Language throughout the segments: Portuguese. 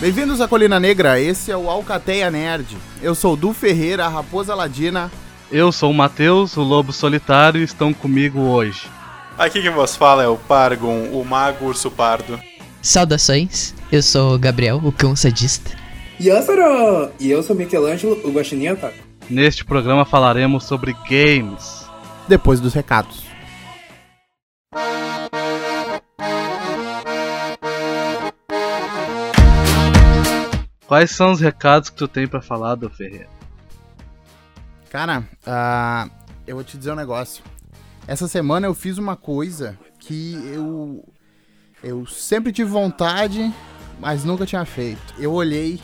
Bem-vindos à Colina Negra, esse é o Alcateia Nerd. Eu sou o Du Ferreira, a Raposa Ladina. Eu sou o Matheus, o Lobo Solitário, e estão comigo hoje. Aqui quem vos fala é o Pargon, o Mago Urso Pardo. Saudações, eu sou o Gabriel, o cão sadista. E eu sou Michelangelo, o Guaxinim Otaku. Neste programa falaremos sobre games. Depois dos recados. Quais são os recados que tu tem pra falar do Ferreira? Cara, ah, eu vou te dizer um negócio. Essa semana eu fiz uma coisa que eu eu sempre tive vontade, mas nunca tinha feito. Eu olhei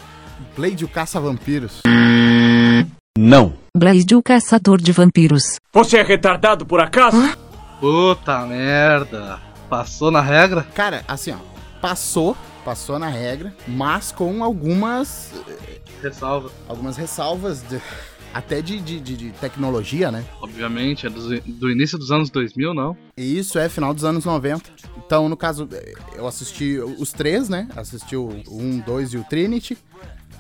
Blade o Caça-Vampiros. Não. Blade o caçador de vampiros. Você é retardado por acaso? Puta merda. Passou na regra? Cara, assim, ó, passou, passou na regra, mas com algumas Ressalva. algumas ressalvas de- até de, de, de- de tecnologia, né? Obviamente, é do, do início dos anos 2000, não? E isso é final dos anos 90. Então, no caso, eu assisti os três, né? Assisti o 1, 2 e o Trinity.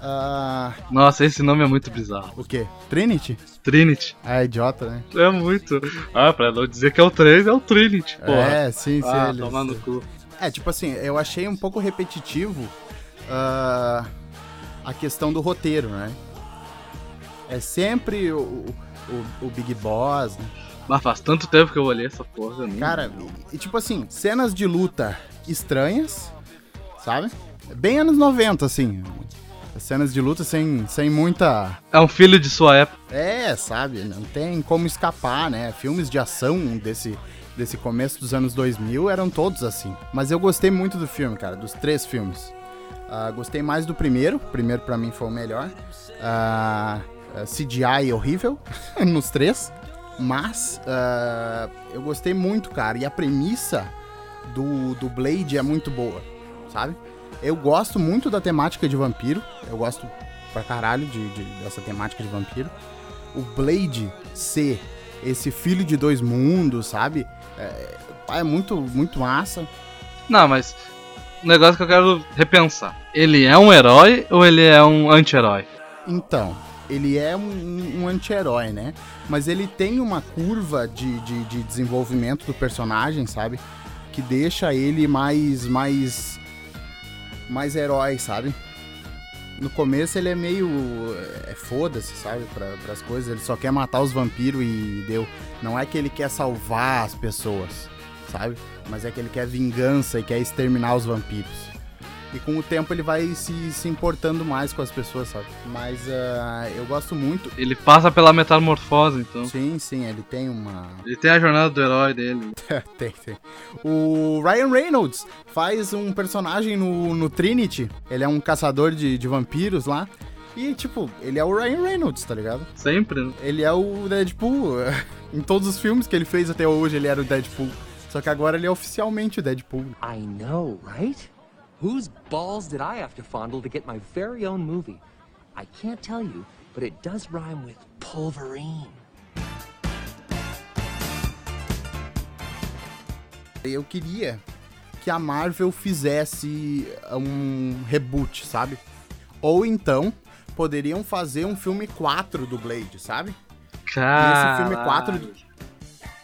Ah, Nossa, esse nome é muito bizarro. o quê? Trinity? Trinity. Ah, idiota, né? É muito. Ah, pra não dizer que é o 3, é o Trinity, porra. É, sim, sim. ah, eles- no cu. É, tipo assim, eu achei um pouco repetitivo ah, a questão do roteiro, né? É sempre o, o, o Big Boss, né? Mas faz tanto tempo que eu olhei essa porra. nem- Cara, e, e tipo assim, cenas de luta estranhas, sabe? Bem anos 90, assim. Cenas de luta sem, sem muita. É um filho de sua época. É, sabe? Não tem como escapar, né? Filmes de ação desse, desse começo dos anos 2000 eram todos assim. Mas eu gostei muito do filme, cara, dos três filmes. Ah, gostei mais do primeiro. O primeiro pra mim foi o melhor. Ah, ah, CGI horrível nos três. Mas ah, eu gostei muito, cara. E a premissa do, do Blade é muito boa, sabe? Eu gosto muito da temática de vampiro. Eu gosto pra caralho de, de- dessa temática de vampiro. O Blade ser esse filho de dois mundos, sabe? É, é muito, muito massa. Não, mas. O negócio que eu quero repensar. Ele é um herói ou ele é um anti-herói? Então, ele é um, um anti-herói, né? Mas ele tem uma curva de, de, de desenvolvimento do personagem, sabe? Que deixa ele mais. mais. Mais herói, sabe? No começo ele é meio. É foda-se, sabe? Pra, pras coisas. Ele só quer matar os vampiros e deu. Não é que ele quer salvar as pessoas, sabe? Mas é que ele quer vingança e quer exterminar os vampiros. E com o tempo ele vai se, se importando mais com as pessoas, sabe? Mas ah, eu gosto muito. Ele passa pela metamorfose, então. Sim, sim, ele tem uma. Ele tem a jornada do herói dele. tem, tem. O Ryan Reynolds faz um personagem no, no Trinity. Ele é um caçador de, de vampiros lá. E, tipo, ele é o Ryan Reynolds, tá ligado? Sempre, né? Ele é o Deadpool. em todos os filmes que ele fez até hoje, ele era o Deadpool. Só que agora ele é oficialmente o Deadpool. I know, right? Whose balls did I have to fondle to get my very own movie? I can't tell you, but it does rhyme with pulverine. Eu queria que a Marvel fizesse um reboot, sabe? Ou então poderiam fazer um filme 4 do Blade, sabe? Cara. filme 4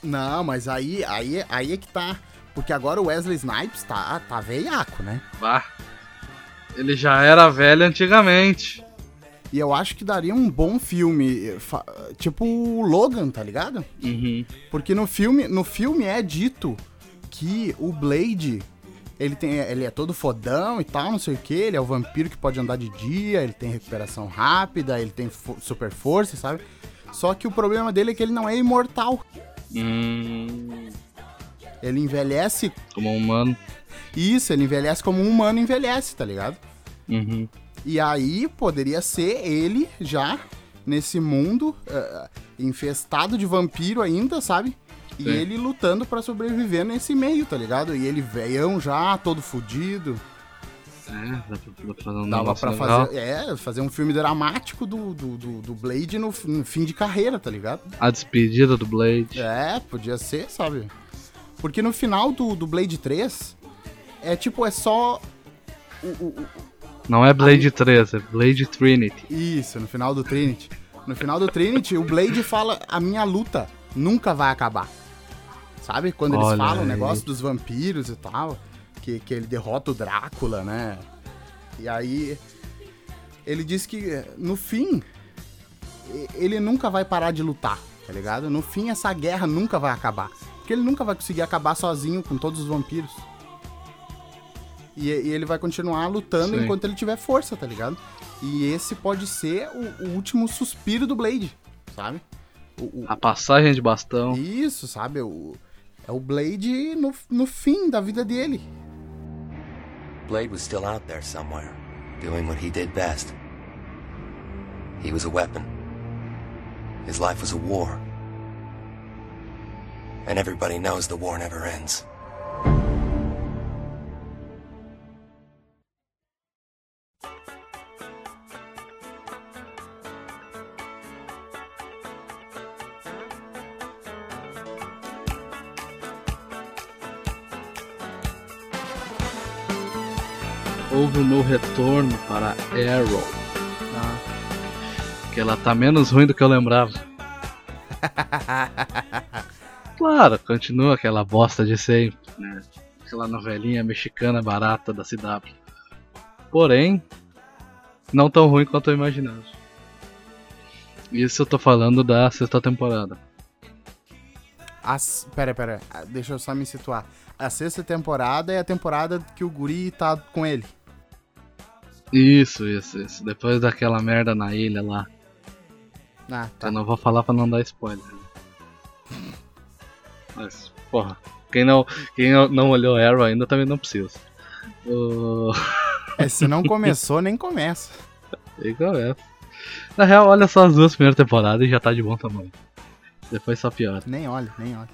Não, mas aí, aí, aí é que tá. Porque agora o Wesley Snipes tá, tá veiaco, né? Bah. Ele já era velho antigamente. E eu acho que daria um bom filme, fa- tipo o Logan, tá ligado? Uhum. Porque no filme, no filme é dito que o Blade, ele, tem, ele é todo fodão e tal, não sei o que, ele é o vampiro que pode andar de dia, ele tem recuperação rápida, ele tem fo- super força, sabe? Só que o problema dele é que ele não é imortal. Hum. Ele envelhece. Como um humano. Isso, ele envelhece como um humano envelhece, tá ligado? Uhum. E aí poderia ser ele já nesse mundo eh, infestado de vampiro ainda, sabe? E Sim. ele lutando pra sobreviver nesse meio, tá ligado? E ele veião já, todo fudido. É, dá pra, fazer um Dava pra legal. fazer, é, fazer um filme dramático do, do, do, do Blade no, no fim de carreira, tá ligado? A despedida do Blade. É, podia ser, sabe? Porque no final do, do Blade 3, é tipo, é só. o- o- o- Não é Blade 3, é Blade Trinity. isso, no final do Trinity. No final do Trinity, o Blade fala: a minha luta nunca vai acabar. Sabe? Quando eles Olha falam o negócio dos vampiros e tal, que, que ele derrota o Drácula, né? E aí. Ele diz que no fim, ele nunca vai parar de lutar, tá ligado? No fim, essa guerra nunca vai acabar. Porque ele nunca vai conseguir acabar sozinho com todos os vampiros. E, e ele vai continuar lutando Sim. enquanto ele tiver força, tá ligado? E esse pode ser o, o último suspiro do Blade, sabe? O- o- A passagem de bastão. isso, sabe? O, é o Blade no, no fim da vida dele. Blade was still out there somewhere, doing what he did best. He was a weapon. His life was a war. And everybody knows the war never ends. Houve o meu retorno para Arrow. Ah. Que ela tá menos ruim do que eu lembrava. Claro, continua aquela bosta de sempre, né? Aquela novelinha mexicana barata da CW. Porém, não tão ruim quanto eu imaginava. Isso eu tô falando da sexta temporada. As, pera, pera, ah, deixa eu só me situar. A sexta temporada é a temporada que o Guri tá com ele. Isso, isso, isso. Depois daquela merda na ilha lá. Ah, tá. Eu não vou falar pra não dar spoiler. Mas, porra, quem não, quem não olhou Arrow ainda também não precisa. O... É, se não começou, nem começa. Igual essa. Na real, olha só as duas primeiras temporadas e já tá de bom tamanho. Depois só piora. Nem olha, nem olha.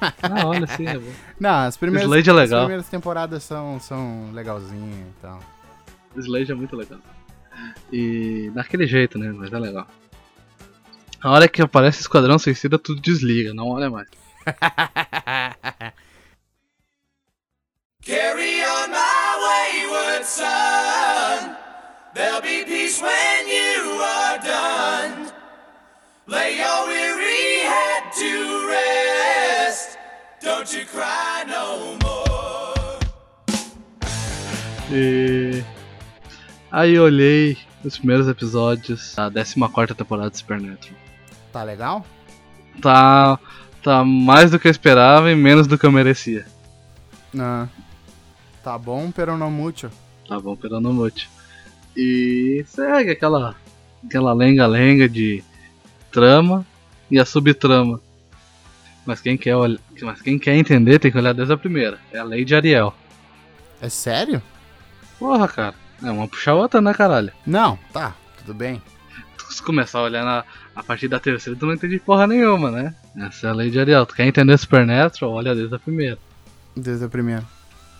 Ah, olha sim, é bom. Não, as primeiras, Slade é legal. as primeiras temporadas são, são legalzinhas e tal. Slade é muito legal. E daquele jeito, né? Mas é legal. A hora que aparece Esquadrão Suicida, tudo desliga, não olha mais. Carry on my wayward son. There'll be peace when you are done. Lay your weary head to rest. Don't you cry no more. E aí eu olhei os primeiros episódios da 14 temporada de Supernatural. Tá legal? Tá, tá mais do que eu esperava e menos do que eu merecia. Não. Tá bom, pero não muito. Tá bom, pelo não muito. E segue aquela aquela lenga-lenga de trama e a subtrama. Mas quem quer olh- mas quem quer entender tem que olhar desde a primeira. É a lei de Ariel. É sério? Porra, cara. É uma puxa a outra, né, caralho? Não, tá, tudo bem. Se começar a olhar na, a partir da terceira, tu não entende porra nenhuma, né? Essa é a lei de Ariel. Tu quer entender Supernatural? Olha desde a primeira. Desde a primeira.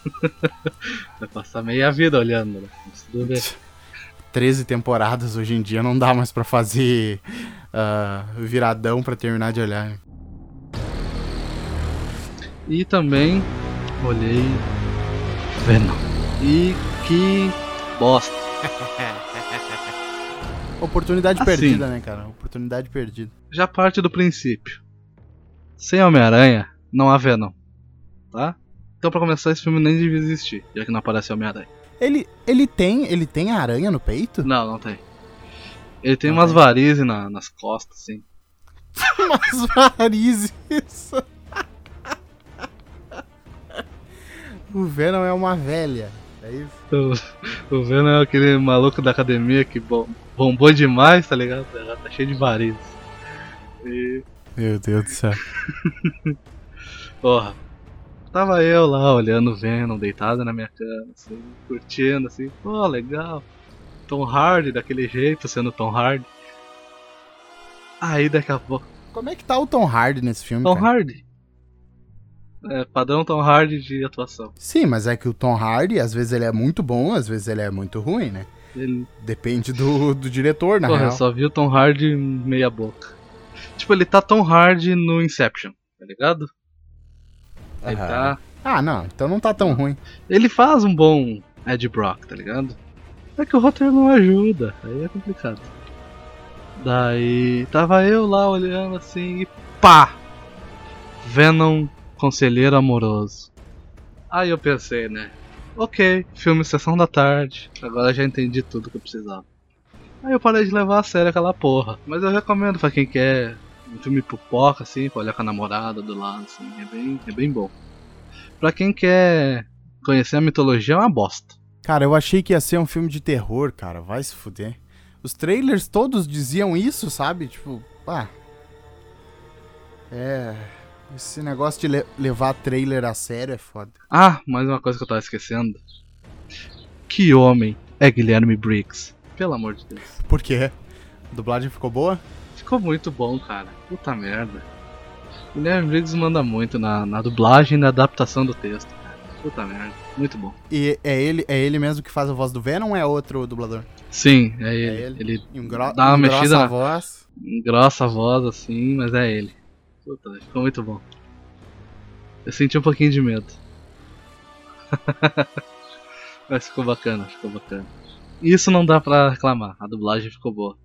Vai passar meia vida olhando, né? Mas tudo bem. 13 temporadas hoje em dia não dá mais pra fazer ah, viradão pra terminar de olhar. né? E também olhei Venom. E que bosta. Oportunidade Assim. perdida, né, cara? Oportunidade perdida. Já parte do princípio. Sem Homem-Aranha, não há Venom. Tá? Então pra começar, esse filme nem devia existir, já que não aparece Homem-Aranha. Ele, ele tem ele tem aranha no peito? Não, não tem. Ele tem Não umas varizes na- nas costas, assim. Umas varizes. o Venom é uma velha. É isso? O, o Venom é aquele maluco da academia que bom- bombou demais, tá ligado? Ela tá cheio de varizes. E, Meu Deus do céu. porra, tava eu lá olhando o Venom deitado na minha cama, assim, curtindo, assim, pô, legal. Tom Hardy daquele jeito, sendo Tom Hardy. Aí daqui a pouco, Como é que tá o Tom Hardy nesse filme? Tom cara? Hardy. É padrão Tom Hardy de atuação. Sim, mas é que o Tom Hardy, às vezes ele é muito bom, às vezes ele é muito ruim, né? Ele, Depende do, do diretor, na porra, eu real. só vi o Tom Hardy meia boca. Tipo, ele tá Tom Hardy no Inception, tá ligado? Ele Aham. tá. Ah, não, então não tá tão ruim. Ele faz um bom Ed Brock, tá ligado? É que o roteiro não ajuda, aí é complicado. Daí tava eu lá olhando assim e pá! Venom Conselheiro Amoroso. Aí eu pensei, né? Ok, filme Sessão da Tarde, agora já entendi tudo que eu precisava. Aí eu parei de levar a sério aquela porra. Mas eu recomendo pra quem quer um filme pipoca, assim, pra olhar com a namorada do lado, assim, é bem, é bem bom. Pra quem quer conhecer a mitologia, é uma bosta. Cara, eu achei que ia ser um filme de terror, cara. Vai se fuder. Os trailers todos diziam isso, sabe? Tipo, ah. É. Esse negócio de le- levar trailer a sério é foda. Ah, mais uma coisa que eu tava esquecendo. Que homem é Guilherme Briggs? Pelo amor de Deus. Por quê? A dublagem ficou boa? Ficou muito bom, cara. Puta merda. Guilherme Briggs manda muito na, na dublagem e na adaptação do texto, cara. Puta merda. Muito bom. E é ele, é ele mesmo que faz a voz do Venom ou é outro dublador? Sim, é ele. ele. ele Engro dá uma mexida na voz. engrossa a voz assim, mas é ele. Puta, ficou muito bom. Eu senti um pouquinho de medo. mas ficou bacana, ficou bacana. Isso não dá pra reclamar, a dublagem ficou boa.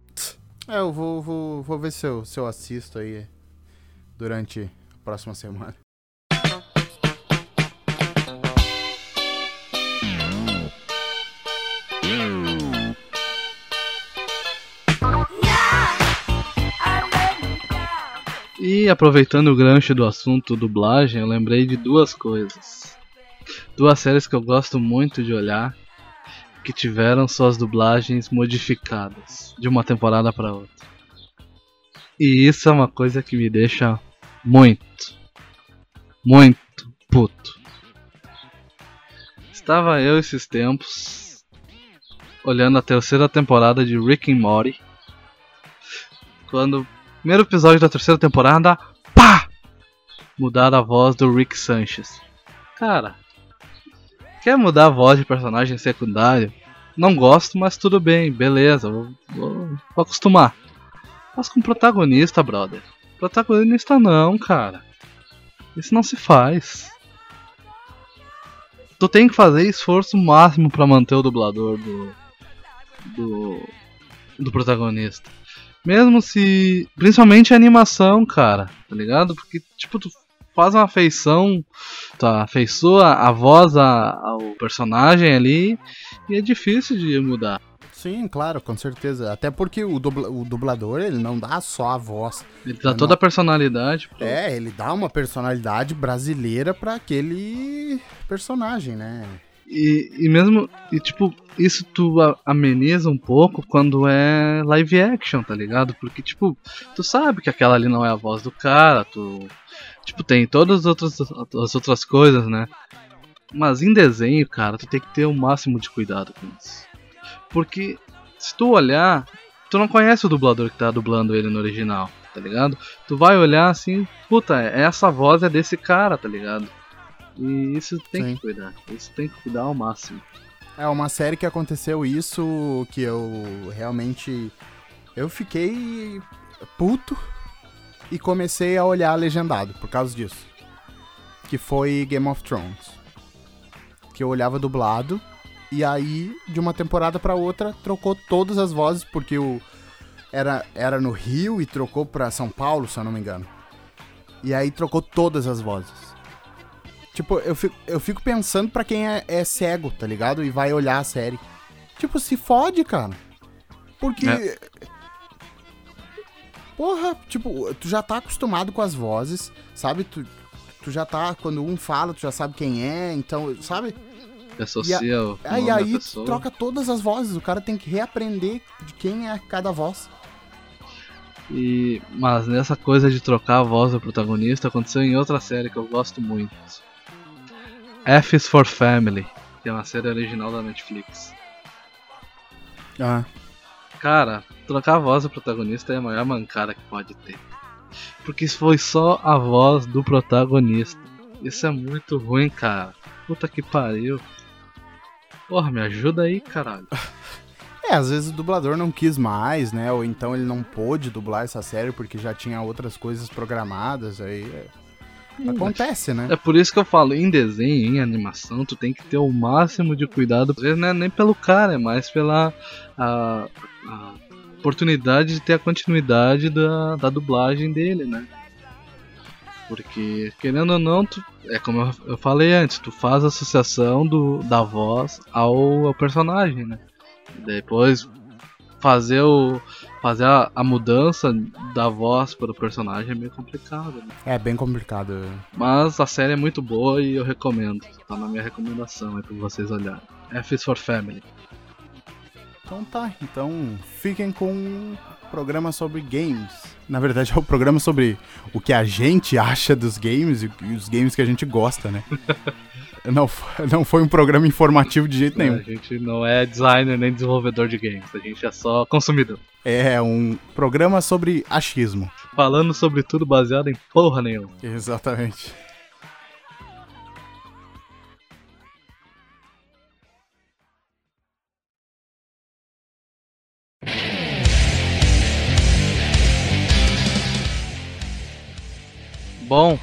É, eu vou, vou, vou ver se eu, se eu assisto aí durante a próxima semana. E aproveitando o gancho do assunto dublagem, eu lembrei de duas coisas. Duas séries que eu gosto muito de olhar que tiveram suas dublagens modificadas de uma temporada para outra. E isso é uma coisa que me deixa muito, muito puto. Estava eu esses tempos olhando a terceira temporada de Rick and Morty quando primeiro episódio da terceira temporada, pá! Mudaram a voz do Rick Sanchez. Cara, quer mudar a voz de personagem secundário? Não gosto, mas tudo bem, beleza, vou, vou, vou acostumar. Mas com protagonista, brother. Protagonista não, cara. Isso não se faz. Tu tem que fazer esforço máximo pra manter o dublador do. do. do protagonista. Mesmo se. Principalmente a animação, cara, tá ligado? Porque, tipo, tu faz uma afeição, tu afeiçoa a voz a- ao personagem ali e é difícil de mudar. Sim, claro, com certeza. Até porque o, dubla- o dublador, ele não dá só a voz. Ele dá Não. toda a personalidade. pro- É, ele dá uma personalidade brasileira pra aquele personagem, né? E, e mesmo, e tipo, isso tu ameniza um pouco quando é live action, tá ligado? Porque, tipo, tu sabe que aquela ali não é a voz do cara, tu. Tipo, tem todas as outras, as outras coisas, né? Mas em desenho, cara, tu tem que ter o máximo de cuidado com isso. Porque se tu olhar, tu não conhece o dublador que tá dublando ele no original, tá ligado? Tu vai olhar assim, puta, essa voz é desse cara, tá ligado? E isso tem Sim. que cuidar. Isso tem que cuidar ao máximo. É uma série que aconteceu isso que eu realmente eu fiquei puto e comecei a olhar legendado por causa disso. Que foi Game of Thrones. Que eu olhava dublado e aí de uma temporada pra outra trocou todas as vozes porque o era era no Rio e trocou pra São Paulo, se eu não me engano. E aí trocou todas as vozes. Tipo, eu fico, eu fico pensando pra quem é, é cego, tá ligado? E vai olhar a série. Tipo, se fode, cara. Porque. É. Porra, tipo, tu já tá acostumado com as vozes, sabe? Tu, tu já tá. Quando um fala, tu já sabe quem é, então, sabe? Associa E a- o Aí, aí tu pessoa. troca todas as vozes. O cara tem que reaprender de quem é cada voz. E, mas nessa coisa de trocar a voz do protagonista aconteceu em outra série que eu gosto muito. F is for Family, que é uma série original da Netflix. Ah. Cara, trocar a voz do protagonista é a maior mancada que pode ter. Porque foi só a voz do protagonista. Isso é muito ruim, cara. Puta que pariu. Porra, me ajuda aí, caralho. É, às vezes o dublador não quis mais, né? Ou então ele não pôde dublar essa série porque já tinha outras coisas programadas. Aí é... acontece, né? É por isso que eu falo, em desenho, em animação, tu tem que ter o máximo de cuidado. Às vezes não é nem pelo cara, é mais pela a, a oportunidade de ter a continuidade da, da dublagem dele, né? Porque, querendo ou não, tu, é como eu, falei antes, tu faz a associação do, da voz ao, ao personagem, né? E depois fazer o fazer a, a mudança da voz para o personagem é meio complicado. Né? É bem complicado. Mas a série é muito boa e eu recomendo. Tá na minha recomendação aí pra vocês olharem. F is for Family. Então tá, então fiquem com programa sobre games. Na verdade, é o programa sobre o que a gente acha dos games e os games que a gente gosta, né? não, não foi um programa informativo de jeito nenhum. A gente não é designer nem desenvolvedor de games, a gente é só consumidor. É um programa sobre achismo. Falando sobre tudo baseado em porra nenhuma. Exatamente. Bom,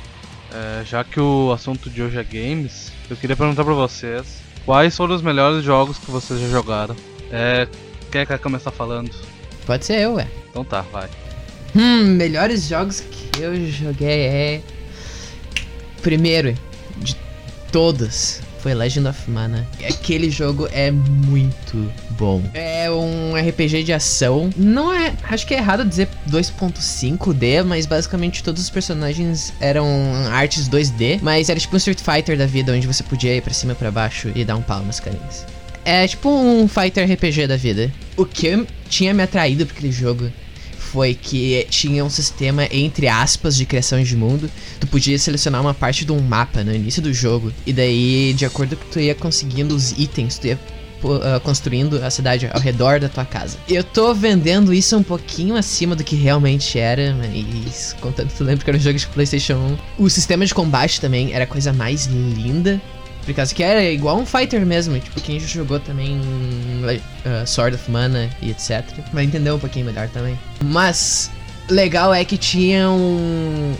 é, já que o assunto de hoje é games, eu queria perguntar pra vocês quais foram os melhores jogos que vocês já jogaram. É, quem é que vai começar falando? Pode ser eu, ué. Então tá, vai. Hum, melhores jogos que eu joguei é. Primeiro de todos foi Legend of Mana. Aquele jogo é muito bom. É um RPG de ação. Não é. Acho que é errado dizer 2.5D, mas basicamente todos os personagens eram artes 2D. Mas era tipo um Street Fighter da vida, onde você podia ir pra cima e pra baixo e dar um pau nas carinhas. É tipo um Fighter RPG da vida. O que tinha me atraído pra aquele jogo foi que tinha um sistema, entre aspas, de criação de mundo. Tu podia selecionar uma parte de um mapa no início do jogo, e daí, de acordo com que tu ia conseguindo os itens, tu ia ah, construindo a cidade ao redor da tua casa. Eu tô vendendo isso um pouquinho acima do que realmente era, mas contanto tu lembra que era um jogo de Playstation 1. O sistema de combate também era a coisa mais linda. Por causa que era igual um fighter mesmo, tipo, quem já jogou também uh, Sword of Mana e etc. Vai entender um pouquinho melhor também. Mas, legal é que tinha um.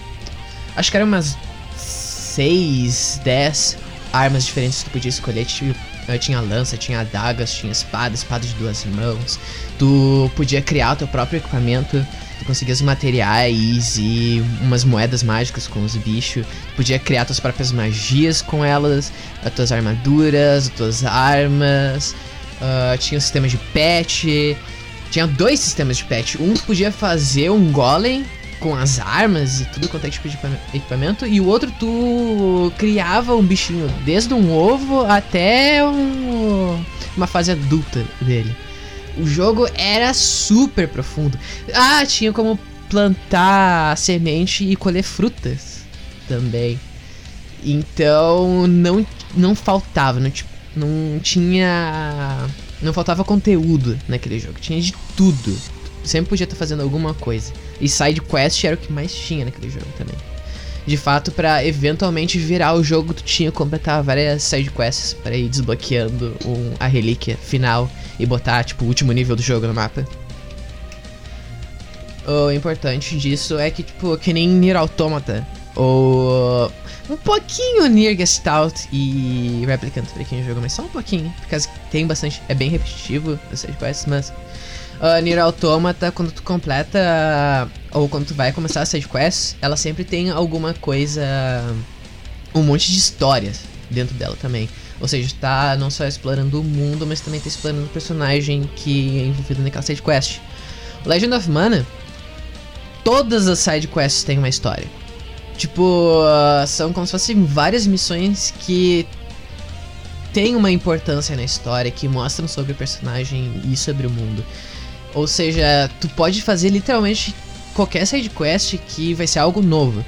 Acho que eram umas 6, 10 armas diferentes que tu podia escolher. Tipo, uh, tinha lança, tinha adagas, tinha espada, espada de duas mãos. Tu podia criar o teu próprio equipamento. Tu conseguia os materiais e umas moedas mágicas com os bichos. Tu podia criar tuas próprias magias com elas, as tuas armaduras, as tuas armas. Uh, tinha um sistema de pet. Tinha dois sistemas de pet. Um tu podia fazer um golem com as armas e tudo quanto é tipo de equipa- equipamento. E o outro tu criava um bichinho desde um ovo até um- uma fase adulta dele. O jogo era super profundo. Ah, tinha como plantar semente e colher frutas também. Então não, não faltava, não, não tinha. Não faltava conteúdo naquele jogo. Tinha de tudo. Sempre podia estar fazendo alguma coisa. E side quest era o que mais tinha naquele jogo também. De fato, pra eventualmente virar o jogo, tu tinha que completar várias side quests para ir desbloqueando um- a relíquia final e botar, tipo, o último nível do jogo no mapa. O importante disso é que, tipo, que nem Nier Automata, ou um pouquinho Nier Gestalt e Replicant pra quem jogou, mas só um pouquinho, porque tem bastante, é bem repetitivo as side quests, mas uh, Nier Automata, quando tu completa, ou quando tu vai começar a side quest, ela sempre tem alguma coisa, um monte de histórias dentro dela também. Ou seja, tá não só explorando o mundo, mas também tá explorando o personagem que é envolvido naquela side quest. Legend of Mana, todas as side quests têm uma história. Tipo, uh, são como se fossem várias missões que têm uma importância na história, que mostram sobre o personagem e sobre o mundo. Ou seja, tu pode fazer literalmente qualquer side quest que vai ser algo novo.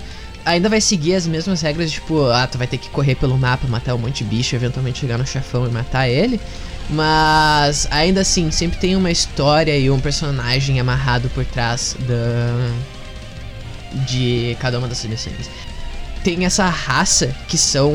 Ainda vai seguir as mesmas regras, tipo, ah, tu vai ter que correr pelo mapa, matar um monte de bicho, eventualmente chegar no chefão e matar ele. Mas ainda assim, sempre tem uma história e um personagem amarrado por trás da de cada uma dessas missões. tem essa raça que são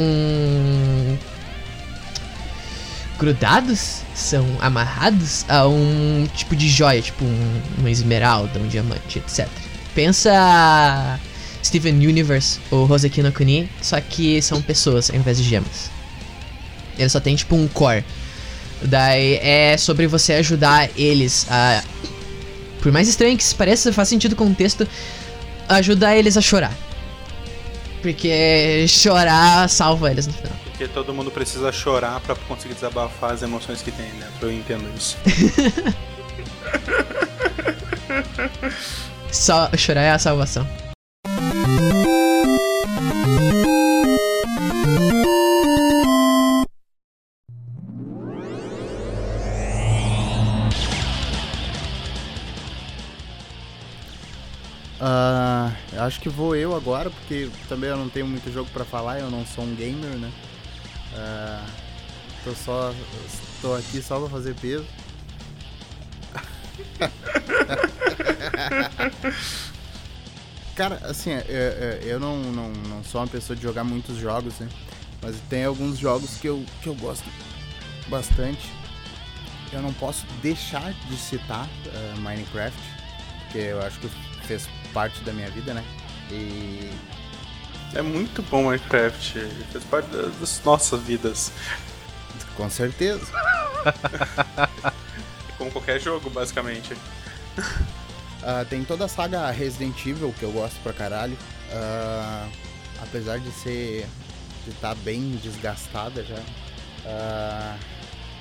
grudados, são amarrados a um tipo de joia, tipo um, uma esmeralda, um diamante, etc. Pensa Steven Universe ou Hoseki no Kuni, só que são pessoas ao invés de gemas. Ele só tem tipo um core. Daí é sobre você ajudar eles a. Por mais estranho que pareça, faz sentido com o texto, ajudar eles a chorar. Porque chorar salva eles no final. Porque todo mundo precisa chorar pra conseguir desabafar as emoções que tem dentro. Eu entendo isso. Só chorar é a salvação. Acho que vou eu agora, porque também eu não tenho muito jogo pra falar, eu não sou um gamer, né? Ah, tô só. tô aqui só pra fazer peso. Cara, assim, eu, eu- eu não, não, não sou uma pessoa de jogar muitos jogos, né? Mas tem alguns jogos que eu, que eu gosto bastante. Eu não posso deixar de citar eh, Minecraft, porque eu acho que fez parte da minha vida, né? E É muito bom Minecraft. Ele fez parte da- das nossas vidas. com certeza. Como qualquer jogo, basicamente. Ah, tem toda a saga Resident Evil que eu gosto pra caralho. Ah, apesar de ser. de estar bem desgastada já. Ah,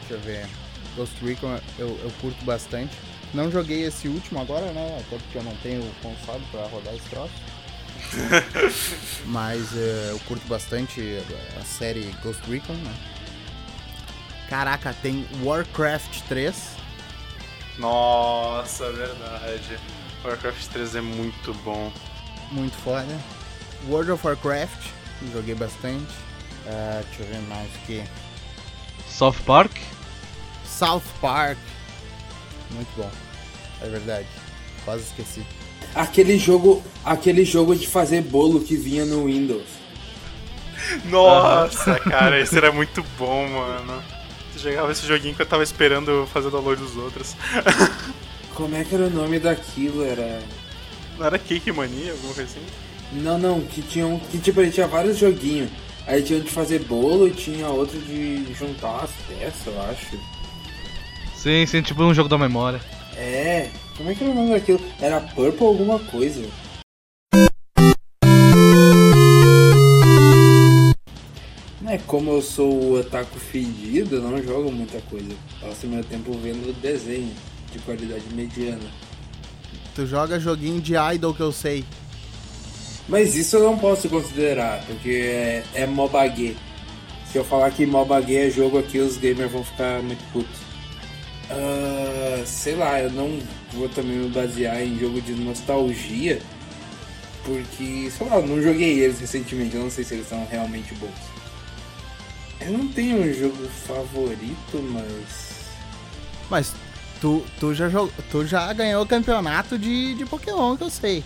deixa eu ver. Ghost Recon eu, eu curto bastante. Não joguei esse último agora, né? Até porque eu não tenho console pra rodar esse troço. Mas eh, eu curto bastante a série Ghost Recon, né? Caraca, tem Warcraft 3. Nossa, verdade. Warcraft 3 é muito bom. muito foda. World of Warcraft, joguei bastante. Ah, deixa eu ver mais o que. South Park? South Park, muito bom. É verdade, quase esqueci. Aquele jogo, aquele jogo de fazer bolo que vinha no Windows. Nossa, cara, esse era muito bom, mano. Você jogava esse joguinho que eu tava esperando fazer o download dos outros. Como é que era o nome daquilo? Era. Não era Cake Mania, alguma coisa assim? Não, não, que tinha um. Que tipo, ele tinha vários joguinhos. Aí tinha um de fazer bolo e tinha outro de juntar as peças, eu acho. Sim, sim, tipo um jogo da memória. É, como é que era o nome daquilo? Era Purple alguma coisa. É, como eu sou o otaku fedido, eu não jogo muita coisa. Passo meu tempo vendo desenho de qualidade mediana. Tu joga joguinho de idol que eu sei. Mas isso eu não posso considerar, porque é, é MOBAG. Se eu falar que MOBAG é jogo aqui, os gamers vão ficar muito putos. Ah, sei lá, eu não vou também me basear em jogo de nostalgia, porque, sei lá, eu não joguei eles recentemente, eu não sei se eles são realmente bons. Eu não tenho um jogo favorito, mas. Mas tu, tu, já, jog... tu já ganhou o campeonato de, de Pokémon que eu sei.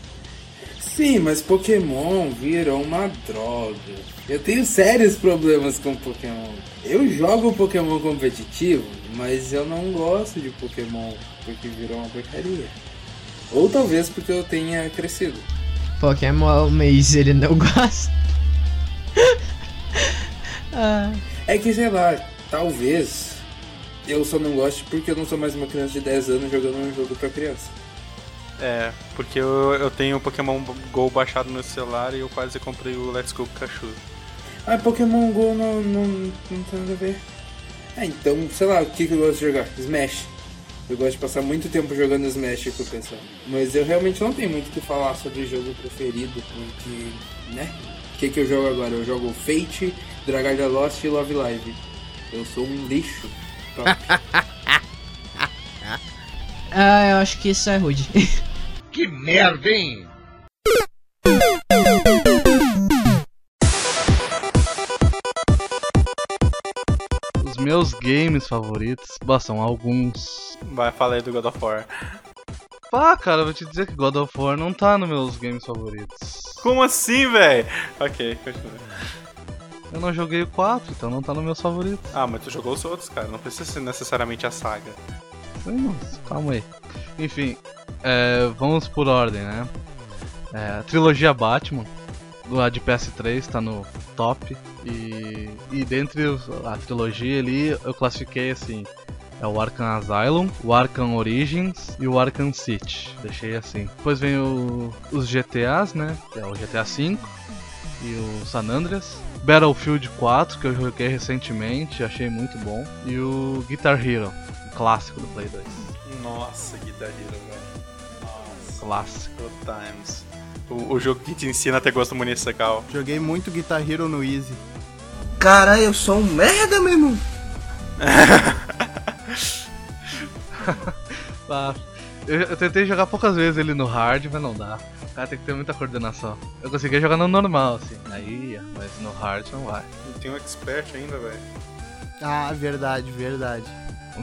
Sim, mas Pokémon virou uma droga. Eu tenho sérios problemas com Pokémon. Eu jogo Pokémon competitivo, mas eu não gosto de Pokémon porque virou uma porcaria. Ou talvez porque eu tenha crescido. Pokémon, mas ele não gosta. ah, É que sei lá, talvez eu só não goste porque eu não sou mais uma criança de 10 anos jogando um jogo pra criança. É, porque eu, eu tenho o Pokémon GO baixado no celular e eu quase comprei o Let's Go Pikachu. Ah, Pokémon GO não, não, não tem nada a ver. Ah, então, sei lá, o que, que eu gosto de jogar? Smash. Eu gosto de passar muito tempo jogando Smash com o pessoal. Mas eu realmente não tenho muito o que falar sobre jogo preferido, porque, né? O que, que eu jogo agora? Eu jogo Fate, Dragalia Lost e Love Live. Eu sou um lixo. Top. ah, eu acho que isso é rude. Que merda, hein? Games favoritos, bah, são alguns. Vai, fala aí do God of War. Pá, cara, vou te dizer que God of War não tá nos meus games favoritos. Como assim, velho? Ok, continua. Eu não joguei o 4, então não tá nos meus favoritos. Ah, mas tu jogou os outros, cara. Não precisa ser necessariamente a saga. Hum, calma aí. Enfim, é, vamos por ordem, né? É, trilogia Batman, a de PS3, tá no top. E, e dentre a trilogia ali, eu classifiquei assim: é o Arkham Asylum, o Arkham Origins e o Arkham City. Deixei assim. Depois vem o- os GTAs, né? É o GTA V e o San Andreas. Battlefield 4, que eu joguei recentemente, achei muito bom. E o Guitar Hero, um clássico do Play 2. Nossa, Guitar Hero, velho. Nossa. Clássico. Good times. O, o jogo que te ensina a ter gosto musical. Joguei muito Guitar Hero no Easy. Caralho, eu sou um merda, meu irmão. Ah, eu, eu tentei jogar poucas vezes ele no hard, mas não dá. O cara tem que ter muita coordenação. Eu conseguia jogar no normal, assim. Aí, mas no hard não vai. Tem um expert ainda, velho. Ah, verdade, verdade.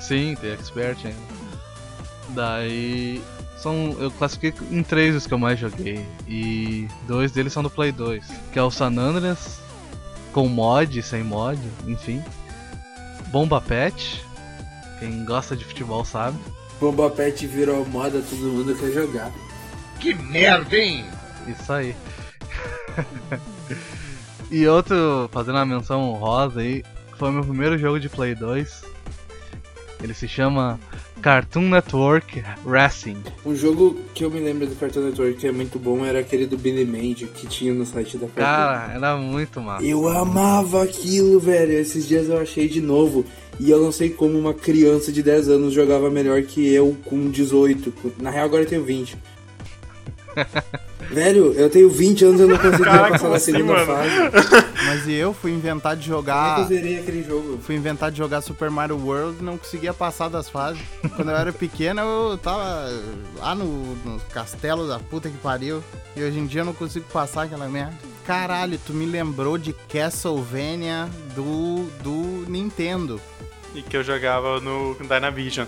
Sim, tem expert ainda. Daí. São, eu classifiquei em três os que eu mais joguei. E dois deles são do Play 2. Que é o San Andreas, com mod, sem mod, enfim. Bomba Pet. Quem gosta de futebol sabe. Bomba Pet virou moda, todo mundo quer jogar. Que merda, hein? Isso aí. e outro, fazendo uma menção honrosa aí, foi meu primeiro jogo de Play 2. Ele se chama Cartoon Network Racing. Um jogo que eu me lembro do Cartoon Network que é muito bom era aquele do Billy Mandy que tinha no site da Cartoon. Cara, era muito massa. Eu amava aquilo, velho. Esses dias eu achei de novo. E eu não sei como uma criança de 10 anos jogava melhor que eu com 18. Na real, agora eu tenho 20. velho, eu tenho 20 anos e eu não conseguia Caraca, passar como na assim, segunda mano? fase. Mas e eu fui inventar de Como é jogar. que eu zerei aquele jogo? Fui inventar de jogar Super Mario World e não conseguia passar das fases. Quando eu era pequeno, eu tava lá no, no castelo da puta que pariu. E hoje em dia eu não consigo passar aquela merda. Caralho, tu me lembrou de Castlevania do, do Nintendo. E que eu jogava no Dynavision.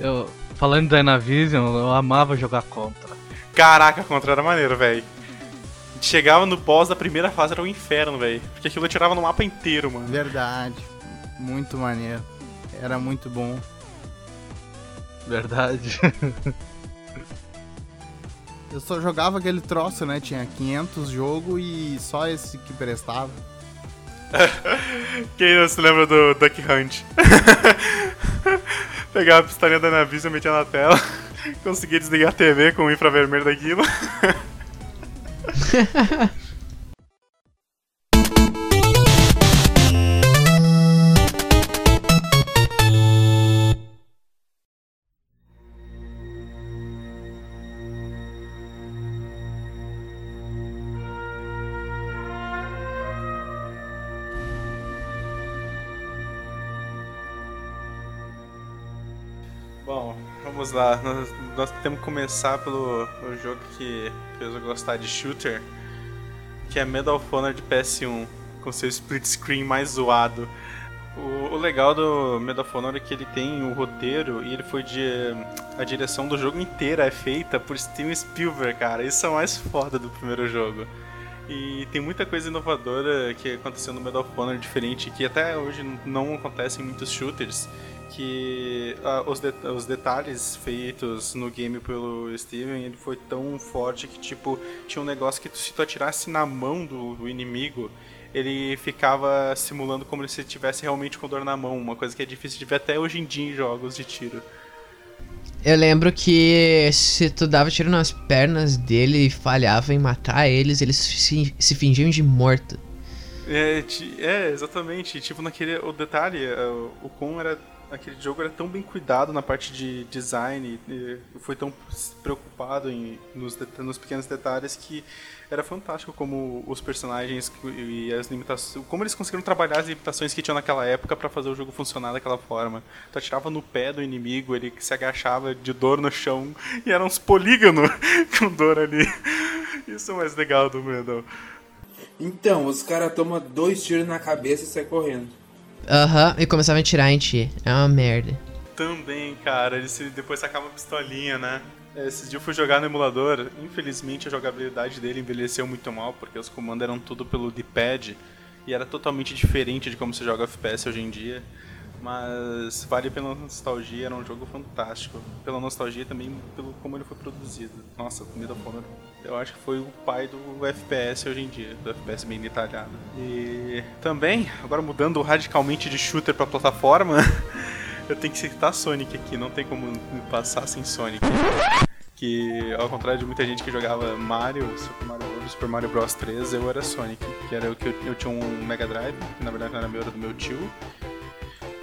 Eu, falando de Dynavision, eu amava jogar contra. Caraca, contra era maneiro, velho. Chegava no boss da primeira fase era o inferno, velho. Porque aquilo eu tirava no mapa inteiro, mano. Verdade. Muito maneiro. Era muito bom. Verdade. Eu só jogava aquele troço, né? Tinha 500 jogos e só esse que prestava. Quem não se lembra do Duck Hunt? Pegava a pistolinha da Navision, metia na tela, conseguia desligar a TV com o infravermelho daquilo. Vamos lá. Nós, nós temos que começar pelo o jogo que fez eu gostar de shooter, que é Medal of Honor de PS1, com seu split screen mais zoado. O, o legal do Medal of Honor é que ele tem o roteiro e ele foi de. A direção do jogo inteira é feita por Steven Spielberg, cara. Isso é o mais foda do primeiro jogo. E tem muita coisa inovadora que aconteceu no Medal of Honor diferente, que até hoje não acontece em muitos shooters que ah, os, de- os detalhes feitos no game pelo Steven ele foi tão forte que tipo tinha um negócio que se tu atirasse na mão do, do inimigo ele ficava simulando como se tivesse realmente com dor na mão uma coisa que é difícil de ver até hoje em dia em jogos de tiro Eu lembro que se tu dava tiro nas pernas dele e falhava em matar eles, eles se, se fingiam de morto. É, é, exatamente. Tipo, naquele. O detalhe, é, o Con era. Aquele jogo era tão bem cuidado na parte de design, foi tão preocupado em, nos, nos pequenos detalhes que era fantástico como os personagens e as limitações. Como eles conseguiram trabalhar as limitações que tinham naquela época pra fazer o jogo funcionar daquela forma. Tu atirava no pé do inimigo, ele se agachava de dor no chão e eram uns polígonos com dor ali. Isso é o mais legal do Medal. Então, os caras tomam dois tiros na cabeça e saem correndo. Aham, e começavam a atirar em ti. É uma merda. Também, cara, ele se- depois sacava uma pistolinha, né? É, Esses dias eu fui jogar no emulador, infelizmente a jogabilidade dele envelheceu muito mal, porque os comandos eram tudo pelo D-pad e era totalmente diferente de como se joga FPS hoje em dia. Mas vale pela nostalgia, era um jogo fantástico. Pela nostalgia também pelo como ele foi produzido. Nossa, of Honor, eu acho que foi o pai do FPS hoje em dia, do FPS bem detalhado. E também, agora mudando radicalmente de shooter pra plataforma, eu tenho que citar Sonic aqui, não tem como me passar sem Sonic. Que, ao contrário de muita gente que jogava Mario, Super Mario World, Super Mario Bros 3, eu era Sonic. Que era o que eu, eu tinha um Mega Drive, que na verdade não era meu, era do meu tio.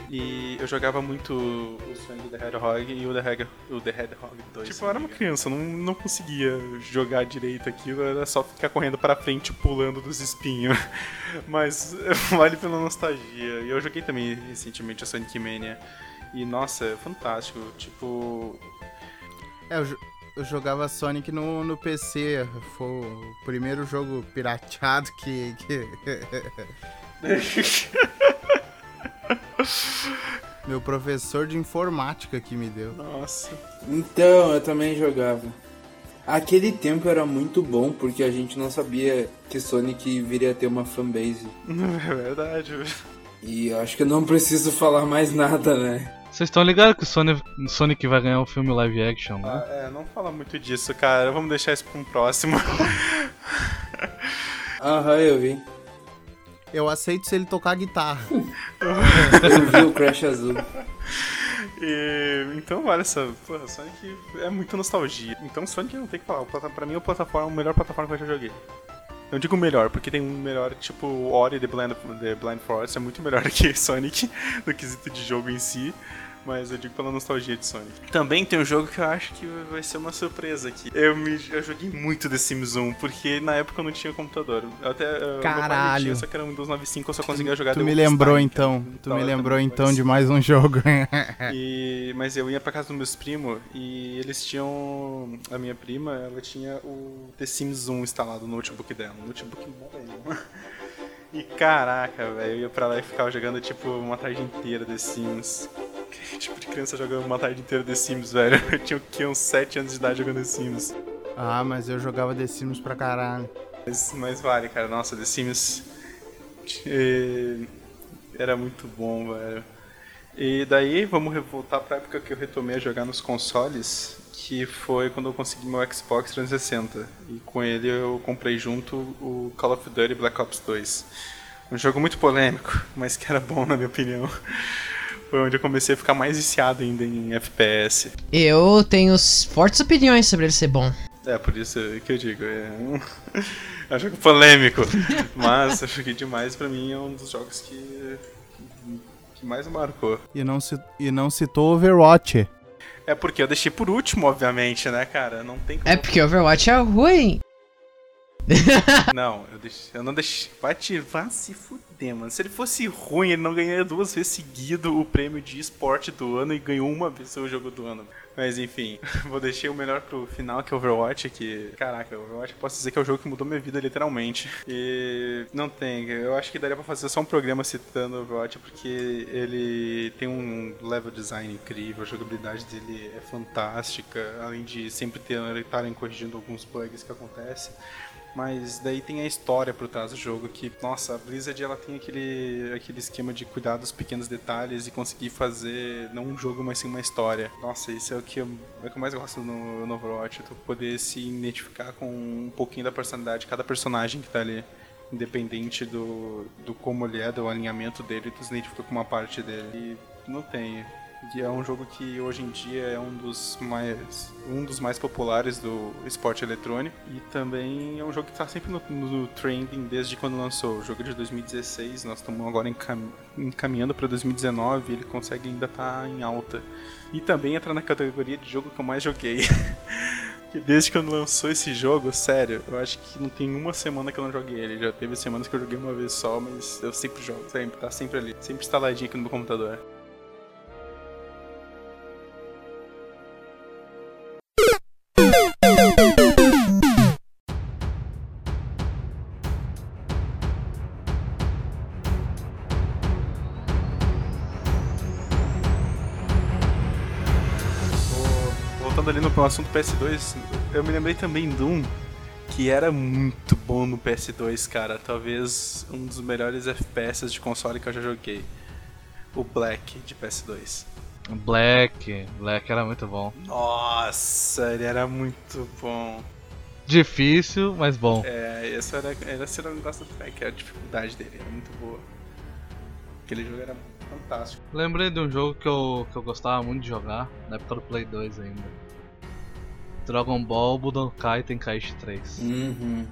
E eu jogava muito o Sonic the Hedgehog e o The, Hedgehog, o the Hedgehog 2. Tipo, eu era uma criança, não, não conseguia jogar direito aquilo, era só ficar correndo pra frente pulando dos espinhos. Mas vale pela nostalgia. E eu joguei também recentemente a Sonic Mania. E nossa, é fantástico. Tipo, É, eu, eu jogava Sonic no, no PC. Foi o primeiro jogo pirateado que. que... Meu professor de informática que me deu. Nossa. Então, eu também jogava. Aquele tempo era muito bom porque a gente não sabia que Sonic viria a ter uma fanbase. É verdade. E eu acho que eu não preciso falar mais nada, né? Vocês estão ligados que o Sonic, Sonic vai ganhar um filme live action, né? É, não fala muito disso, cara. Vamos deixar isso pra um próximo. Aham, eu vi. Eu aceito se ele tocar guitarra. Eu vi o Crash Azul. E, então vale essa. Porra, Sonic é muita nostalgia. Então Sonic não tem que falar. Pra mim, o plataforma é o melhor plataforma que eu já joguei. Eu digo melhor, porque tem um melhor, tipo, Ori The Blind, The Blind Forest é muito melhor que Sonic, no quesito de jogo em si. Mas eu digo pela nostalgia de Sonic. Também tem um jogo que eu acho que vai ser uma surpresa aqui. Eu, me, eu joguei muito The Sims 1, porque na época eu não tinha computador. Eu até, Caralho. tinha, só que era um Windows 95, eu só conseguia jogar Tu The me lembrou então. um Tu me lembrou então de mais um jogo. e, mas eu ia pra casa dos meus primos e eles tinham. A minha prima, ela tinha o The Sims 1 instalado no notebook dela. Um notebook bom. E caraca, velho, eu ia pra lá e ficava jogando tipo uma tarde inteira The Sims. Que tipo de criança jogando uma tarde inteira The Sims, velho? Eu tinha o quê? Uns 7 anos de idade jogando The Sims. ah, mas eu jogava The Sims pra caralho. Mas, mas vale, cara. Nossa, The Sims eh, era muito bom, velho. E daí vamos voltar pra época que eu retomei a jogar nos consoles, que foi quando eu consegui meu Xbox 360. E com ele eu comprei junto o Call of Duty Black Ops 2. Um jogo muito polêmico, mas que era bom na minha opinião. Foi onde eu comecei a ficar mais viciado ainda em FPS. Eu tenho fortes opiniões sobre ele ser bom. É, por isso que eu digo, é um, é um jogo polêmico, mas eu joguei demais, pra mim é um dos jogos que, que mais marcou. E não, e não citou Overwatch. É porque eu deixei por último, obviamente, né, cara? Não tem como... É porque Overwatch é ruim. Não, eu, eu não deixei... Vai te... Se fuder, mano. Se ele fosse ruim, ele não ganharia duas vezes seguido o prêmio de esporte do ano e ganhou uma vez o jogo do ano. Mas enfim, vou deixar o melhor pro final, que é Overwatch, que... Caraca, Overwatch posso dizer que é o jogo que mudou minha vida, literalmente. E não tem... Eu acho que daria pra fazer só um programa citando Overwatch, porque ele tem um level design incrível, a jogabilidade dele é fantástica, além de sempre ter estarem corrigindo alguns bugs que acontecem. Mas daí tem a história por trás do jogo que, nossa, a Blizzard ela tem aquele, aquele esquema de cuidar dos pequenos detalhes e conseguir fazer não um jogo, mas sim uma história. Nossa, isso é o que eu, é o que eu mais gosto no, no Overwatch, tu poder se identificar com um pouquinho da personalidade de cada personagem que tá ali. Independente do, do como ele é, do alinhamento dele, tu se identifica com uma parte dele. E não tem. E é um jogo que hoje em dia é um dos mais um dos mais populares do esporte eletrônico e também é um jogo que está sempre no, no trending desde quando lançou. O jogo é de 2016, nós estamos agora encam- encaminhando para 2019 e ele consegue ainda estar em alta. E também entra na categoria de jogo que eu mais joguei. Que desde quando lançou esse jogo, sério, eu acho que não tem uma semana que eu não joguei ele. Já teve semanas que eu joguei uma vez só, mas eu sempre jogo, sempre, tá sempre ali, sempre instaladinho aqui no meu computador. No assunto PS2, eu me lembrei também de um que era muito bom no PS2, cara. Talvez um dos melhores FPS de console que eu já joguei. O Black de PS2. Black, Black era muito bom. Nossa, ele era muito bom. Difícil, mas bom. É, esse era, era esse era o negócio do Black, a dificuldade dele era muito boa. Aquele jogo era fantástico. Lembrei de um jogo que eu, que eu gostava muito de jogar, na época do Play 2 ainda. Dragon Ball Budokai Tenkaichi 3. Uhum.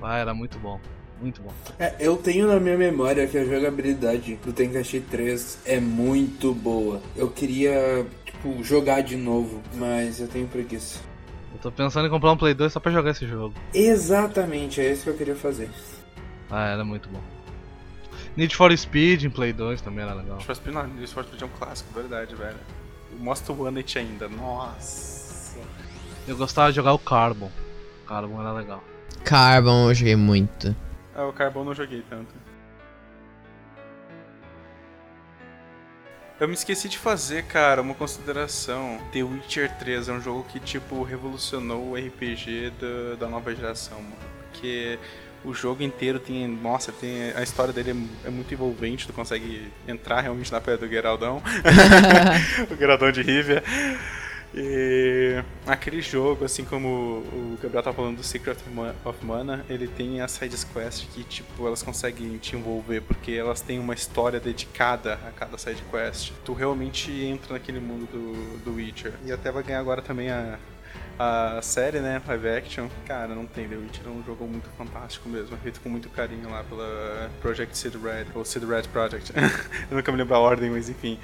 Ah, era muito bom. Muito bom. É, eu tenho na minha memória que a jogabilidade do Tenkaichi 3 é muito boa. Eu queria, tipo, jogar de novo, mas eu tenho preguiça. Eu tô pensando em comprar um Play 2 só pra jogar esse jogo. Exatamente, é isso que eu queria fazer. Ah, era muito bom. Need for Speed em Play 2 também era legal. Need for Speed, não, Need for Speed é um clássico, verdade, velho. Mostra o One It ainda, nossa. Eu gostava de jogar o Carbon. Carbon era legal. Carbon eu joguei muito. Ah, o Carbon não joguei tanto. Eu me esqueci de fazer, cara, uma consideração. The Witcher 3 é um jogo que, tipo, revolucionou o RPG da, da nova geração, mano. Porque o jogo inteiro tem. Nossa, tem. A história dele é, é muito envolvente, tu consegue entrar realmente na pele do Geraldão. o Geraldão de Rivia. E aquele jogo, assim como o Gabriel tá falando do Secret of Mana, ele tem as side quests que, tipo, elas conseguem te envolver, porque elas têm uma história dedicada a cada side quest. Tu realmente entra naquele mundo do, do Witcher. E até vai ganhar agora também a, a série, né, live action. Cara, não tem, The Witcher é um jogo muito fantástico mesmo, feito com muito carinho lá pela Project Sid Red, ou Sid Red Project. Eu nunca me lembro a ordem, mas enfim.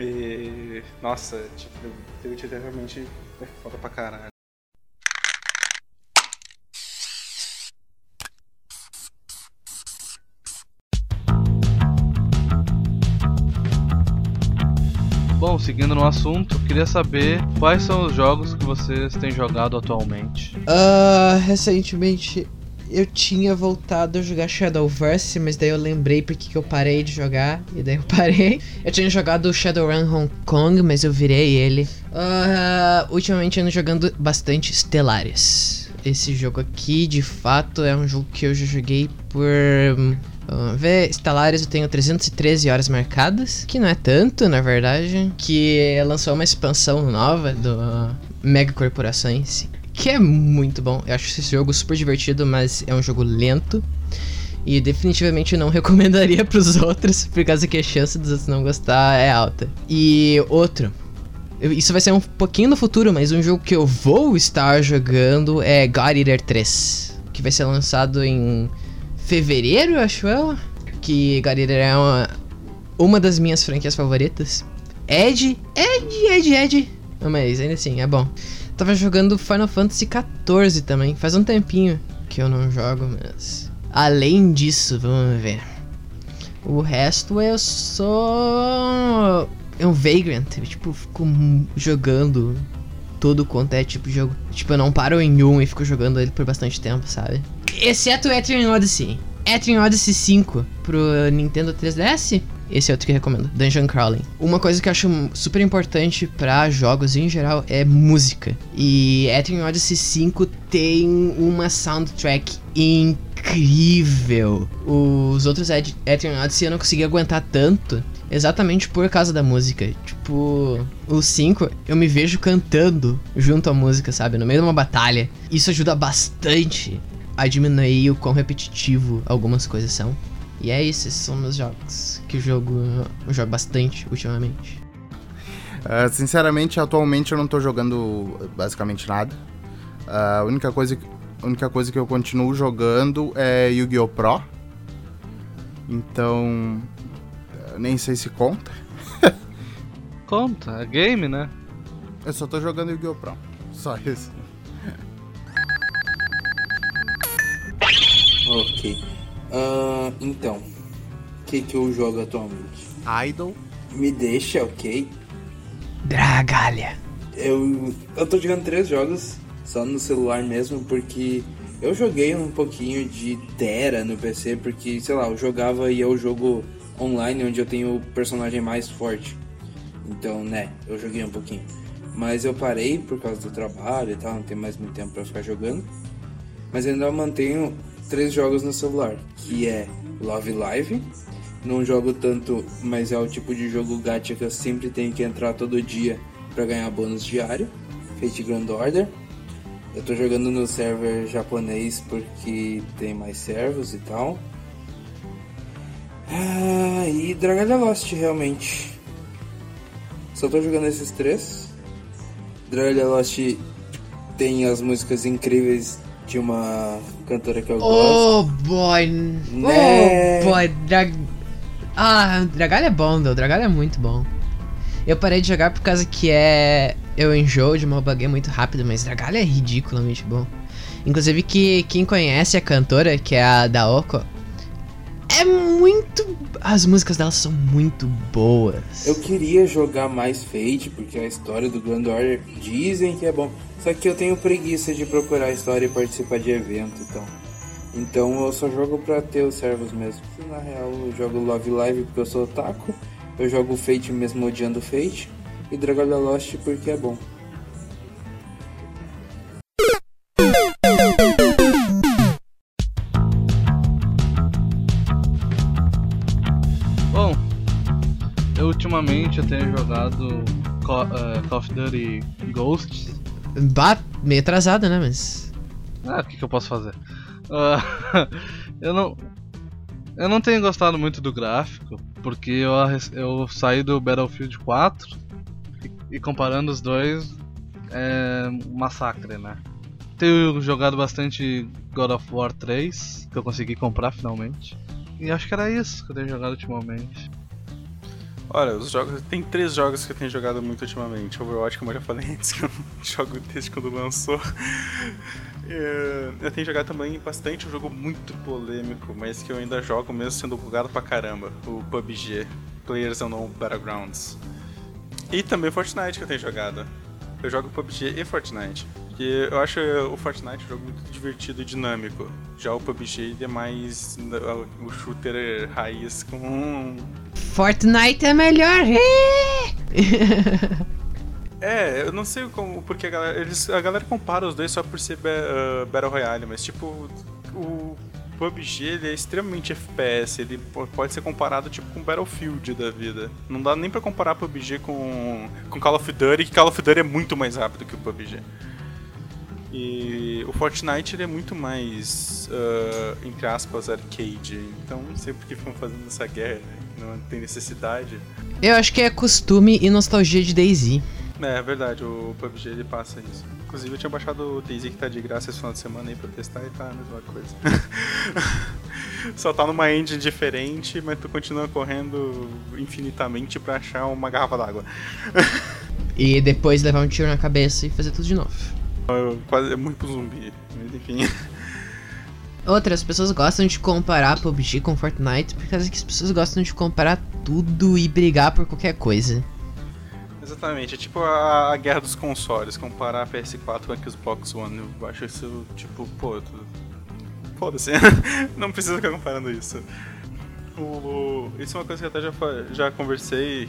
E. Nossa, tipo, The Witcher realmente é foda pra caralho. Bom, seguindo no assunto, queria saber quais são os jogos que vocês têm jogado atualmente. Uh, recentemente eu tinha voltado a jogar Shadowverse, mas daí eu lembrei porque que eu parei de jogar, e daí eu parei. Eu tinha jogado Shadowrun Hong Kong, mas eu virei ele. Uh, ultimamente ando jogando bastante Stellaris. Esse jogo aqui, de fato, é um jogo que eu já joguei por Vamos ver, Stellaris eu tenho 313 horas marcadas, que não é tanto, na verdade, que lançou uma expansão nova do Mega Corporações, que é muito bom. Eu acho esse jogo super divertido, mas é um jogo lento. E definitivamente não recomendaria para os outros, por causa que a chance dos outros não gostar é alta. E outro, isso vai ser um pouquinho no futuro, mas um jogo que eu vou estar jogando é God Eater 3, que vai ser lançado em fevereiro, acho eu. Que God Eater é uma, uma das minhas franquias favoritas. Ed, Ed, Ed, Ed. Mas ainda assim, é bom. Tava jogando Final Fantasy XIV também. Faz um tempinho que eu não jogo, mas. Além disso, vamos ver. O resto eu sou. É um Vagrant. Eu, tipo, fico jogando todo quanto é tipo de jogo. Tipo, eu não paro em um e fico jogando ele por bastante tempo, sabe? Exceto o Etrian Odyssey. Etrian Odyssey 5 pro Nintendo 3DS. Esse é outro que recomendo, Dungeon Crawling. Uma coisa que eu acho super importante para jogos em geral é música. E Etrian Odyssey 5 tem uma soundtrack incrível. Os outros Etrian Odyssey eu não consegui aguentar tanto, exatamente por causa da música. Tipo, o 5 eu me vejo cantando junto à música, sabe? No meio de uma batalha. Isso ajuda bastante a diminuir o quão repetitivo algumas coisas são. E é isso, esses são meus jogos que eu jogo, eu jogo bastante ultimamente. Uh, sinceramente, atualmente eu não tô jogando basicamente nada. Uh, a única coisa, a única coisa que eu continuo jogando é Yu-Gi-Oh! Pro. Então, nem sei se conta. conta, é game, né? Eu só tô jogando Yu-Gi-Oh! Pro. Só isso. Ok. Uh, então, o que, que eu jogo atualmente? Idol. Me deixa, ok? Dragalha. Eu, eu tô jogando três jogos, só no celular mesmo, porque eu joguei um pouquinho de Terra no PC, porque, sei lá, eu jogava e é o jogo online onde eu tenho o personagem mais forte. Então, né, eu joguei um pouquinho. Mas eu parei por causa do trabalho e tal, não tenho mais muito tempo pra ficar jogando. Mas ainda mantenho três jogos no celular, que é Love Live. Não jogo tanto, mas é o tipo de jogo gacha que eu sempre tenho que entrar todo dia para ganhar bônus diário. Fate Grand Order. Eu tô jogando no server japonês porque tem mais servos e tal. Ah, e Dragalia Lost, realmente. Só tô jogando esses três. Dragalia Lost tem as músicas incríveis de uma cantora que eu Oh gosto. boy! Né? Oh boy! Drag... Ah, Dragalha é bom, o Dragalha é muito bom. Eu parei de jogar por causa que é. Eu enjoo de uma muito rápido, mas Dragalha é ridiculamente bom. Inclusive que quem conhece a cantora, que é a Daoko, é muito. As músicas dela são muito boas. Eu queria jogar mais Fate, porque a história do Grand Order dizem que é bom. Só que eu tenho preguiça de procurar a história e participar de evento, então. Então eu só jogo pra ter os servos mesmo. Na real, eu jogo Love Live porque eu sou otaku. Eu jogo Fate mesmo odiando Fate. E Dragalia Lost porque é bom. Bom, eu ultimamente eu tenho jogado Call, eh, Call of Duty Ghosts. Bah, meio atrasada, né? Mas. Ah, o que, que eu posso fazer? Ah, eu não. Eu não tenho gostado muito do gráfico, porque eu, eu saí do Battlefield 4 e, e comparando os dois é massacre, né? Tenho jogado bastante God of War 3, que eu consegui comprar finalmente. E acho que era isso que eu tenho jogado ultimamente. Olha, os jogos. Tem três jogos que eu tenho jogado muito ultimamente. Overwatch, como eu já falei antes, que eu jogo desde quando lançou. É, Eu tenho jogado também bastante um jogo muito polêmico, mas que eu ainda jogo mesmo sendo bugado pra caramba. O PUBG, Players Unknown Battlegrounds. E também Fortnite que eu tenho jogado. Eu jogo PUBG e Fortnite. Porque eu acho o Fortnite um jogo muito divertido e dinâmico. Já o PUBG ele é mais uh, o shooter raiz com Fortnite é melhor! É, eu não sei como, porque a galera, eles, a galera compara os dois só por ser ah, Battle Royale, mas tipo, o PUBG ele é extremamente FPS, ele po- pode ser comparado tipo com Battlefield da vida. Não dá nem pra comparar PUBG com, com Call of Duty, que Call of Duty é muito mais rápido que o PUBG. E o Fortnite ele é muito mais, ah, entre aspas, arcade. Então não sei por que ficam fazendo essa guerra, não tem necessidade. Eu acho que é costume e nostalgia de Daisy. É, é verdade, o PUBG ele passa isso. Inclusive eu tinha baixado o Daisy que tá de graça esse final de semana aí pra testar e tá a mesma coisa. Só tá numa engine diferente, mas tu continua correndo infinitamente pra achar uma garrafa d'água. E depois levar um tiro na cabeça e fazer tudo de novo. Quase é muito zumbi, mas enfim. Outras pessoas gostam de comparar PUBG com Fortnite por causa que as pessoas gostam de comparar tudo e brigar por qualquer coisa. Exatamente, é tipo a, a guerra dos consoles, comparar a PS4 com a Xbox One. Eu acho isso, tipo, pô, tu- foda-se, não precisa ficar comparando isso. O, isso é uma coisa que eu até já, já conversei.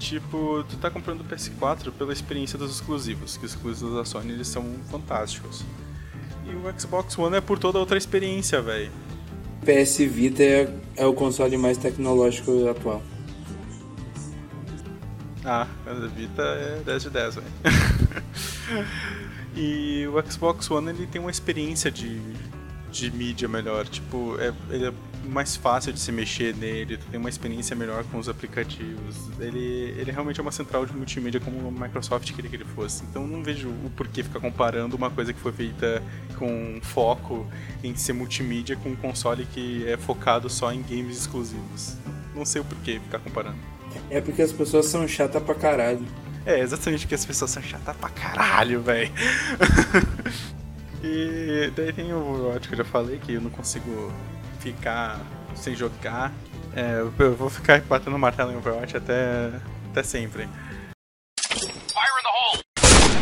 Tipo, tu tá comprando o PS4 pela experiência dos exclusivos, que os exclusivos da Sony eles são fantásticos. E o Xbox One é por toda outra experiência, velho. PS Vita é, é o console mais tecnológico atual. Ah, a Vita é 10 de 10, velho. e o Xbox One ele tem uma experiência de, de mídia melhor. Tipo, é, ele é mais fácil de se mexer nele, tu tem uma experiência melhor com os aplicativos. Ele, ele realmente é uma central de multimídia como a Microsoft queria que ele fosse. Então não vejo o porquê ficar comparando uma coisa que foi feita com foco em ser multimídia com um console que é focado só em games exclusivos. Não sei o porquê ficar comparando. É porque as pessoas são chatas pra caralho. É, exatamente porque as pessoas são chatas pra caralho, velho. e daí tem o Overwatch que eu já falei, que eu não consigo ficar sem jogar. É, eu vou ficar batendo martelo em Overwatch até, até sempre.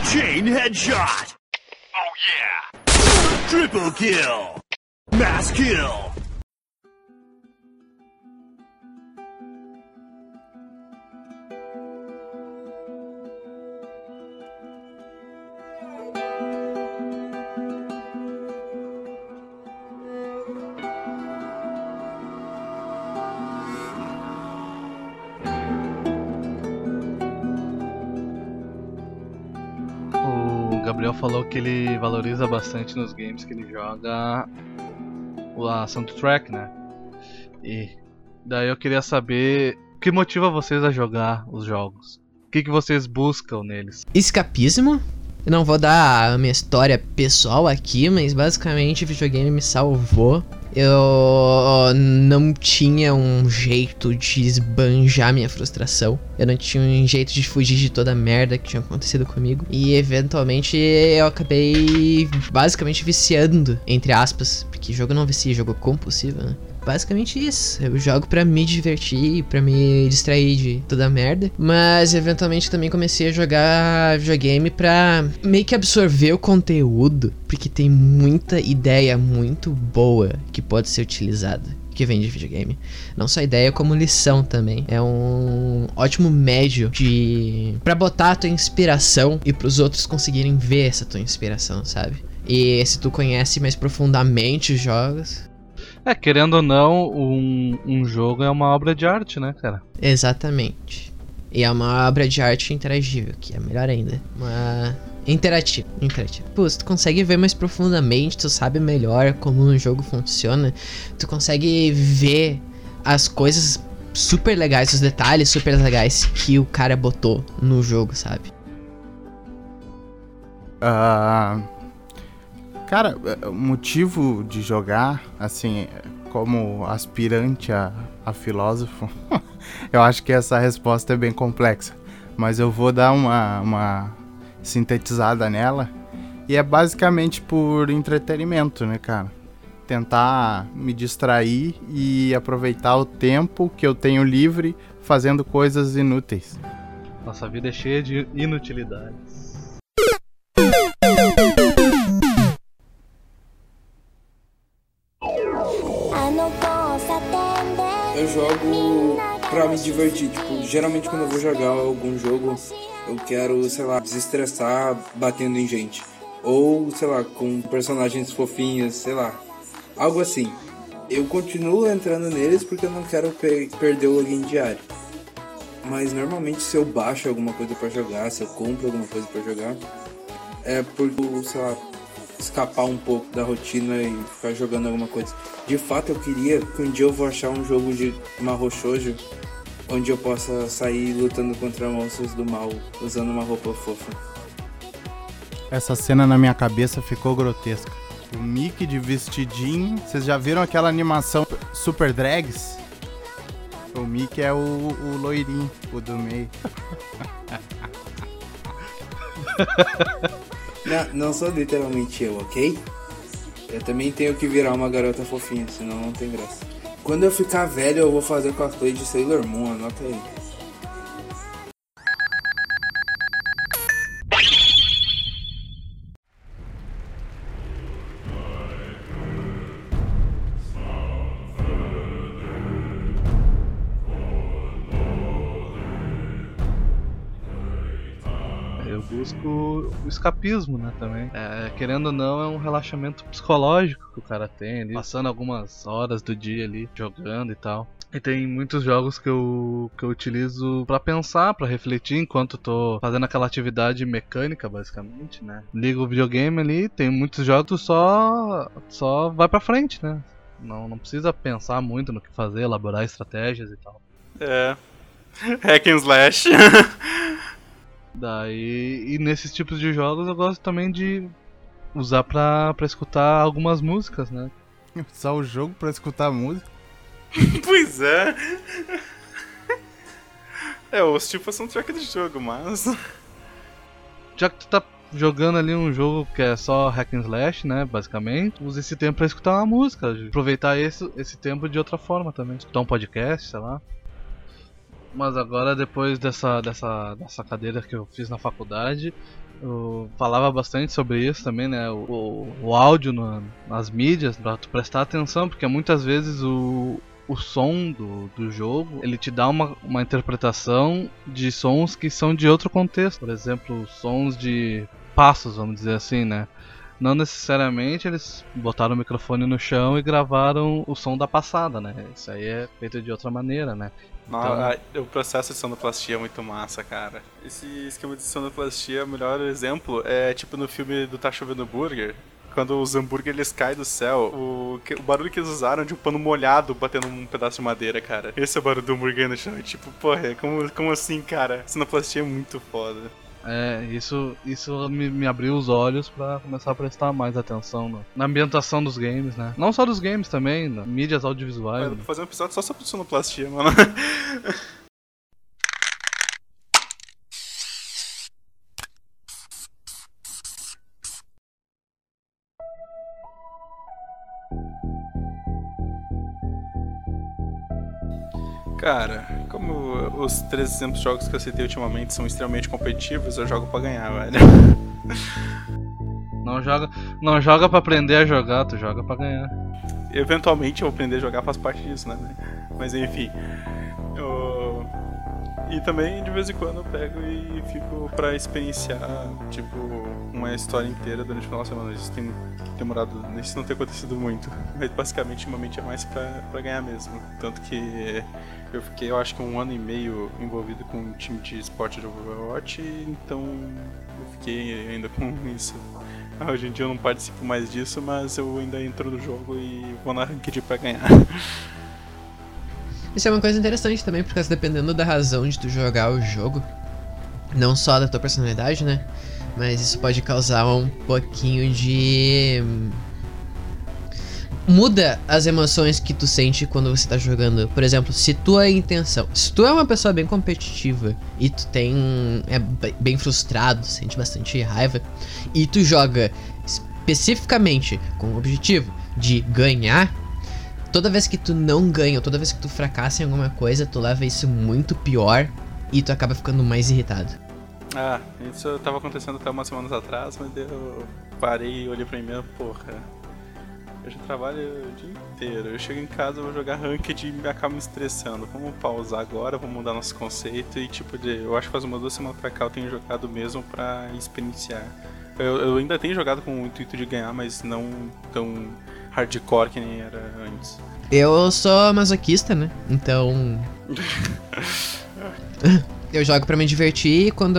Chain headshot. Oh yeah. Triple kill. Mass kill. Gabriel falou que ele valoriza bastante nos games que ele joga a soundtrack, né? E daí eu queria saber o que motiva vocês a jogar os jogos. O que, que vocês buscam neles? Escapismo? Eu não vou dar a minha história pessoal aqui, mas basicamente o videogame me salvou. Eu não tinha um jeito de esbanjar minha frustração. Eu não tinha um jeito de fugir de toda a merda que tinha acontecido comigo. E eventualmente eu acabei basicamente viciando, entre aspas. Porque jogo não vicia, jogo compulsivo, né? Basicamente isso. Eu jogo para me divertir, para me distrair de toda a merda. Mas eventualmente também comecei a jogar videogame pra meio que absorver o conteúdo, porque tem muita ideia muito boa que pode ser utilizada que vem de videogame. Não só ideia, como lição também. É um ótimo médio de para botar a tua inspiração e para os outros conseguirem ver essa tua inspiração, sabe? E se tu conhece mais profundamente os jogos, é, querendo ou não, um, um jogo é uma obra de arte, né, cara? Exatamente. E é uma obra de arte interagível, que é melhor ainda. Uma interativo, interativo. Pô, tu consegue ver mais profundamente, tu sabe melhor como um jogo funciona, tu consegue ver as coisas super legais, os detalhes super legais que o cara botou no jogo, sabe? Ah. Uh Cara, é, o motivo de jogar, assim, como aspirante a, a filósofo, eu acho que essa resposta é bem complexa. Mas eu vou dar uma, uma sintetizada nela. E é basicamente por entretenimento, né, cara? Tentar me distrair e aproveitar o tempo que eu tenho livre fazendo coisas inúteis. Nossa vida é cheia de inutilidades. Divertir. Tipo, geralmente quando eu vou jogar algum jogo, eu quero, sei lá, desestressar batendo em gente. Ou, sei lá, com personagens fofinhos, sei lá. Algo assim. Eu continuo entrando neles porque eu não quero per perder o login diário. Mas normalmente se eu baixo alguma coisa para jogar, se eu compro alguma coisa para jogar, é por, sei lá, escapar um pouco da rotina e ficar jogando alguma coisa. De fato, eu queria que um dia eu vou achar um jogo de Mahou Shoujo onde eu possa sair lutando contra monstros do mal usando uma roupa fofa. Essa cena na minha cabeça ficou grotesca. O Mickey de vestidinho. Vocês já viram aquela animação Super Drags? O Mickey é o, o loirinho, o do meio. Não, não sou literalmente eu, ok? Eu também tenho que virar uma garota fofinha, senão não tem graça. Quando eu ficar velho, eu vou fazer cosplay de Sailor Moon, anota aí. Busco o escapismo, né, também. É, querendo ou não, é um relaxamento psicológico que o cara tem ali, passando algumas horas do dia ali jogando e tal. E tem muitos jogos que eu, que eu utilizo para pensar, para refletir enquanto tô fazendo aquela atividade mecânica, basicamente, né? Ligo o videogame ali, tem muitos jogos só só vai para frente, né? Não, não precisa pensar muito no que fazer, elaborar estratégias e tal. É. Hack and slash. Daí, e nesses tipos de jogos eu gosto também de usar pra, pra escutar algumas músicas, né? Usar o jogo pra escutar música? pois é. É, os tipo são track de jogo, mas. Já que tu tá jogando ali um jogo que é só hack and slash, né, basicamente, use esse tempo pra escutar uma música, aproveitar esse, esse tempo de outra forma também, escutar um podcast, sei lá. Mas agora, depois dessa, dessa, dessa cadeira que eu fiz na faculdade, eu falava bastante sobre isso também, né? O, o, o áudio no, nas mídias, pra tu prestar atenção, porque muitas vezes o, o som do, do jogo ele te dá uma, uma interpretação de sons que são de outro contexto. Por exemplo, sons de passos, vamos dizer assim, né? Não necessariamente eles botaram o microfone no chão e gravaram o som da passada, né? Isso aí é feito de outra maneira, né? Não, a- o processo de sonoplastia é muito massa, cara. Esse esquema de sonoplastia, o melhor exemplo é tipo no filme do Tá Chovendo Burger. Quando os hambúrguer eles caem do céu, o, o barulho que eles usaram é de um pano molhado batendo num pedaço de madeira, cara. Esse é o barulho do hambúrguer no chão. E, tipo, porra, como, como assim, cara? Sonoplastia é muito foda. É, isso, isso me, me abriu os olhos pra começar a prestar mais atenção no- na ambientação dos games, né? Não só dos games também, na mídias audiovisuais. Mas né? fazer um episódio só sobre sonoplastia, mano. Cara, os três exemplos de jogos que eu citei ultimamente são extremamente competitivos, eu jogo pra ganhar, velho. Não joga, não joga pra aprender a jogar, tu joga pra ganhar. Eventualmente eu aprender a jogar faz parte disso, né? Mas enfim. eu- E também de vez em quando eu pego e fico pra experienciar, tipo, uma história inteira durante o final de semana. Isso tem demorado, isso não tem acontecido muito. Mas basicamente, ultimamente é mais pra, pra ganhar mesmo. Tanto que eu fiquei, eu acho que um ano e meio envolvido com um time de esporte de Overwatch, então eu fiquei ainda com isso. Hoje em dia eu não participo mais disso, mas eu ainda entro no jogo e vou na ranked pra ganhar. Isso é uma coisa interessante também, porque dependendo da razão de tu jogar o jogo, não só da tua personalidade, né? Mas isso pode causar um pouquinho de. Muda as emoções que tu sente quando você tá jogando. Por exemplo, se tua intenção. Se tu é uma pessoa bem competitiva e tu tem. é be- bem frustrado, sente bastante raiva, e tu joga especificamente com o objetivo de ganhar, toda vez que tu não ganha, toda vez que tu fracassa em alguma coisa, tu leva isso muito pior e tu acaba ficando mais irritado. Ah, isso tava acontecendo até umas semanas atrás, mas eu parei e olhei pra mim porra. Eu já trabalho o dia inteiro. Eu chego em casa, vou jogar ranked e me acabo me estressando. Vamos pausar agora, vamos mudar nosso conceito e tipo de. Eu acho que faz umas duas semanas pra cá eu tenho jogado mesmo pra experienciar. Eu, eu ainda tenho jogado com o intuito de ganhar, mas não tão hardcore que nem era antes. Eu sou masoquista, né? Então. eu jogo pra me divertir e quando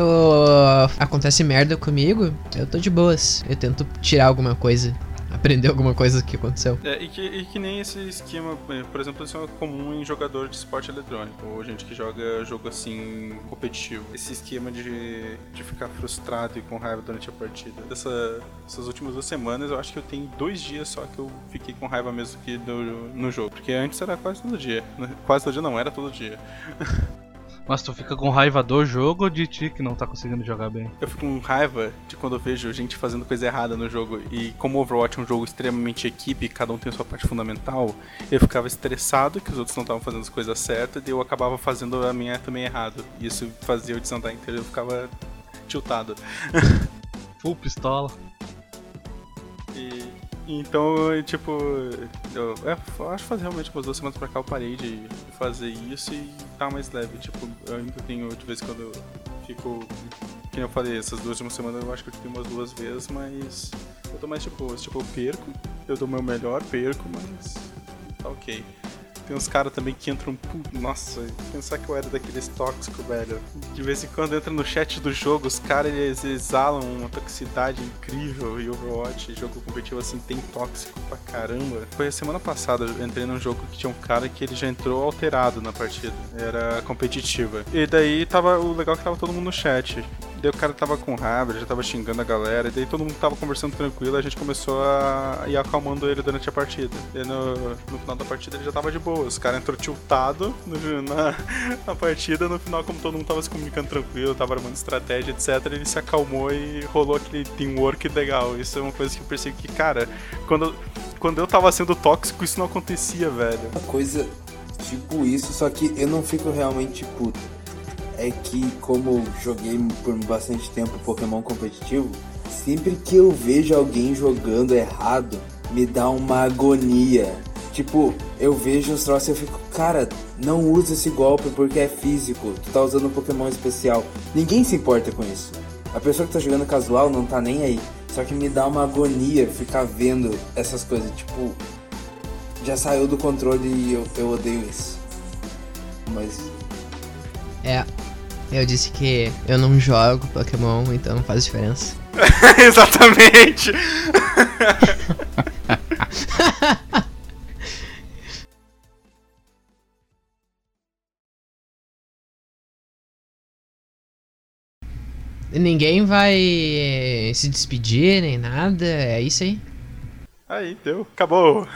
acontece merda comigo, eu tô de boas. Eu tento tirar alguma coisa, aprender alguma coisa que aconteceu. É, e, que, e que nem esse esquema, eh, por exemplo, isso é comum em jogador de esporte eletrônico, ou gente que joga jogo assim competitivo. Esse esquema de, de ficar frustrado e com raiva durante a partida. Dessa, essas últimas duas semanas, eu acho que eu tenho dois dias só que eu fiquei com raiva mesmo que no, no jogo. Porque antes era quase todo dia. Quase todo dia não, era todo dia. Mas tu fica com raiva do jogo ou de ti que não tá conseguindo jogar bem? Eu fico com raiva de quando eu vejo gente fazendo coisa errada no jogo. E como o Overwatch é um jogo extremamente equipe, cada um tem sua parte fundamental, eu ficava estressado que os outros não estavam fazendo as coisas certas, e eu acabava fazendo a minha também errado. E isso fazia eu desandar inteiro, eu ficava tiltado. Full pistola. E, então, tipo, eu, é, eu acho que faz realmente umas duas semanas pra cá eu parei de, de fazer isso e tá mais leve. Tipo, eu ainda tenho, de vez em quando eu fico. Que eu falei, essas duas últimas semanas eu acho que eu tive umas duas vezes, mas eu tô mais tipo, tipo, eu perco, eu dou meu melhor, perco, mas tá ok. Tem uns caras também que entram. Nossa, pensar que eu era daqueles tóxicos, velho. De vez em quando entra no chat do jogo, os caras eles exalam uma toxicidade incrível. E Overwatch, jogo competitivo assim, tem tóxico pra caramba. Foi a semana passada, eu entrei num jogo que tinha um cara que ele já entrou alterado na partida. Era competitiva. E daí tava. O legal é que tava todo mundo no chat. Daí o cara tava com raiva, já tava xingando a galera, e daí todo mundo tava conversando tranquilo, a gente começou a ir acalmando ele durante a partida. E no, no final da partida ele já tava de boa, os caras entrou tiltado no- na, na partida, no final, como todo mundo tava se comunicando tranquilo, tava armando estratégia, etc., ele se acalmou e rolou aquele teamwork legal. Isso é uma coisa que eu percebi que, cara, quando, quando eu tava sendo tóxico, isso não acontecia, velho. Uma coisa tipo isso, só que eu não fico realmente puto. É que como joguei por bastante tempo Pokémon competitivo, sempre que eu vejo alguém jogando errado, me dá uma agonia. Tipo, eu vejo os troços e eu fico, cara, não usa esse golpe porque é físico, tu tá usando um Pokémon especial. Ninguém se importa com isso. A pessoa que tá jogando casual não tá nem aí. Só que me dá uma agonia ficar vendo essas coisas. Tipo, já saiu do controle e eu, eu odeio isso. Mas É. Eu disse que eu não jogo Pokémon, então não faz diferença. Exatamente! Ninguém vai se despedir nem nada, é isso aí. Aí, deu. Acabou.